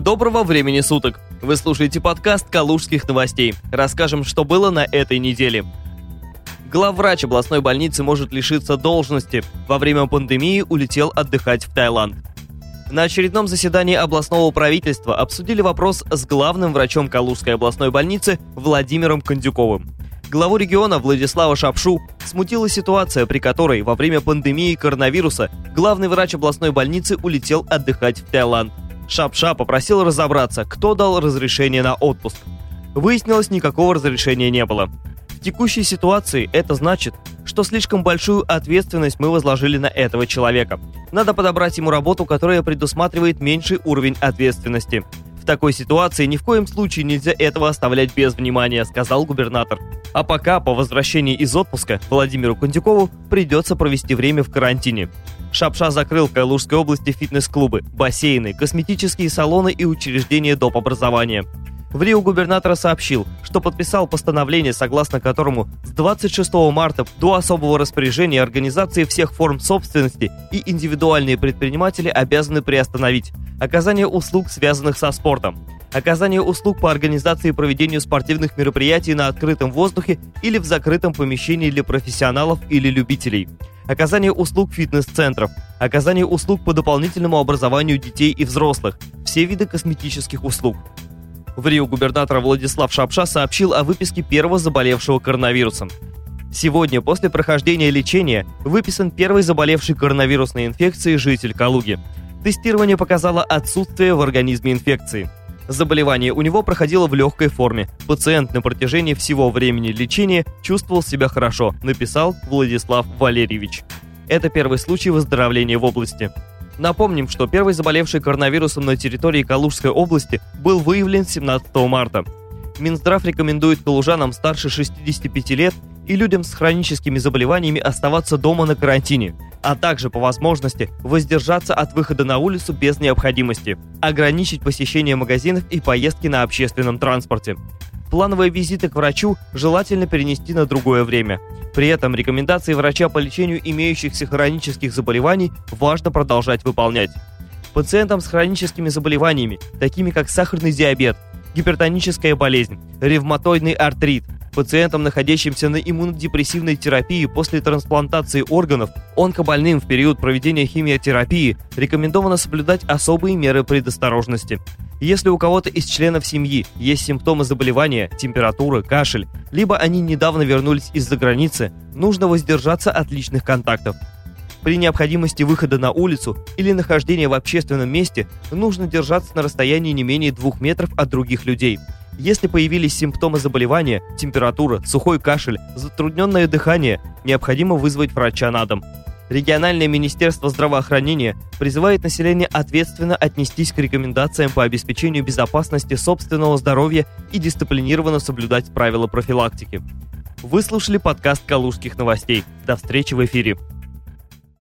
Доброго времени суток! Вы слушаете подкаст «Калужских новостей». Расскажем, что было на этой неделе. Главврач областной больницы может лишиться должности. Во время пандемии улетел отдыхать в Таиланд. На очередном заседании областного правительства обсудили вопрос с главным врачом Калужской областной больницы Владимиром Кондюковым. Главу региона Владислава Шапшу смутила ситуация, при которой во время пандемии коронавируса главный врач областной больницы улетел отдыхать в Таиланд. Шапша попросил разобраться, кто дал разрешение на отпуск. Выяснилось, никакого разрешения не было. В текущей ситуации это значит, что слишком большую ответственность мы возложили на этого человека. Надо подобрать ему работу, которая предусматривает меньший уровень ответственности. В такой ситуации ни в коем случае нельзя этого оставлять без внимания, сказал губернатор. А пока по возвращении из отпуска Владимиру Кондюкову придется провести время в карантине. Шапша закрыл в области фитнес-клубы, бассейны, косметические салоны и учреждения доп. образования. В Рио губернатор сообщил, что подписал постановление, согласно которому с 26 марта до особого распоряжения организации всех форм собственности и индивидуальные предприниматели обязаны приостановить оказание услуг, связанных со спортом, оказание услуг по организации и проведению спортивных мероприятий на открытом воздухе или в закрытом помещении для профессионалов или любителей, оказание услуг фитнес-центров, оказание услуг по дополнительному образованию детей и взрослых, все виды косметических услуг. В Рио губернатор Владислав Шапша сообщил о выписке первого заболевшего коронавирусом. Сегодня, после прохождения лечения, выписан первый заболевший коронавирусной инфекцией житель Калуги – Тестирование показало отсутствие в организме инфекции. Заболевание у него проходило в легкой форме. Пациент на протяжении всего времени лечения чувствовал себя хорошо, написал Владислав Валерьевич. Это первый случай выздоровления в области. Напомним, что первый заболевший коронавирусом на территории Калужской области был выявлен 17 марта. Минздрав рекомендует калужанам старше 65 лет и людям с хроническими заболеваниями оставаться дома на карантине, а также по возможности воздержаться от выхода на улицу без необходимости, ограничить посещение магазинов и поездки на общественном транспорте. Плановые визиты к врачу желательно перенести на другое время. При этом рекомендации врача по лечению имеющихся хронических заболеваний важно продолжать выполнять. Пациентам с хроническими заболеваниями, такими как сахарный диабет, гипертоническая болезнь, ревматоидный артрит, пациентам, находящимся на иммунодепрессивной терапии после трансплантации органов, онкобольным в период проведения химиотерапии, рекомендовано соблюдать особые меры предосторожности. Если у кого-то из членов семьи есть симптомы заболевания, температура, кашель, либо они недавно вернулись из-за границы, нужно воздержаться от личных контактов. При необходимости выхода на улицу или нахождения в общественном месте нужно держаться на расстоянии не менее двух метров от других людей. Если появились симптомы заболевания, температура, сухой кашель, затрудненное дыхание, необходимо вызвать врача на дом. Региональное министерство здравоохранения призывает население ответственно отнестись к рекомендациям по обеспечению безопасности собственного здоровья и дисциплинированно соблюдать правила профилактики. Вы слушали подкаст «Калужских новостей». До встречи в эфире.